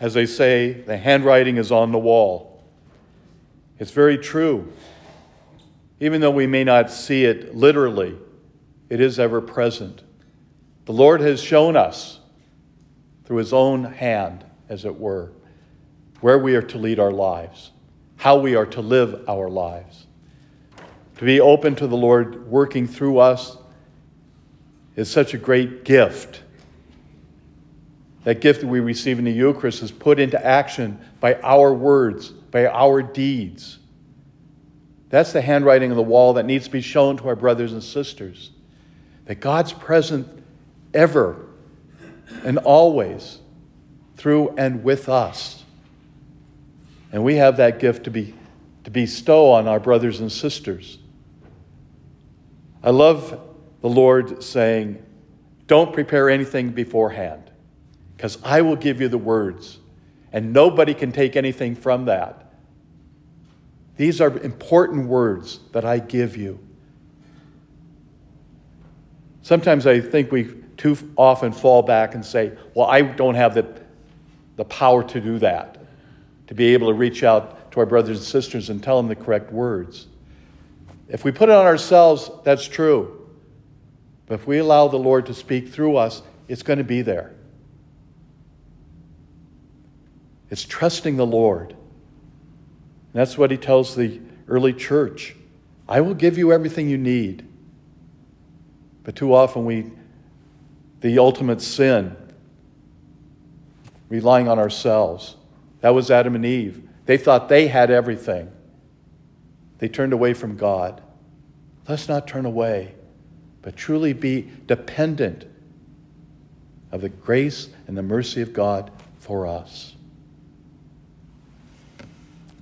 as they say, the handwriting is on the wall. It's very true. Even though we may not see it literally, it is ever present. The Lord has shown us through His own hand, as it were, where we are to lead our lives, how we are to live our lives. To be open to the Lord working through us is such a great gift. That gift that we receive in the Eucharist is put into action by our words, by our deeds. That's the handwriting on the wall that needs to be shown to our brothers and sisters. That God's present ever and always through and with us. And we have that gift to, be, to bestow on our brothers and sisters. I love the Lord saying, Don't prepare anything beforehand, because I will give you the words, and nobody can take anything from that. These are important words that I give you. Sometimes I think we too often fall back and say, Well, I don't have the, the power to do that, to be able to reach out to our brothers and sisters and tell them the correct words. If we put it on ourselves, that's true. But if we allow the Lord to speak through us, it's going to be there. It's trusting the Lord. And that's what he tells the early church I will give you everything you need. But too often we, the ultimate sin, relying on ourselves. That was Adam and Eve. They thought they had everything. They turned away from God. Let's not turn away, but truly be dependent of the grace and the mercy of God for us.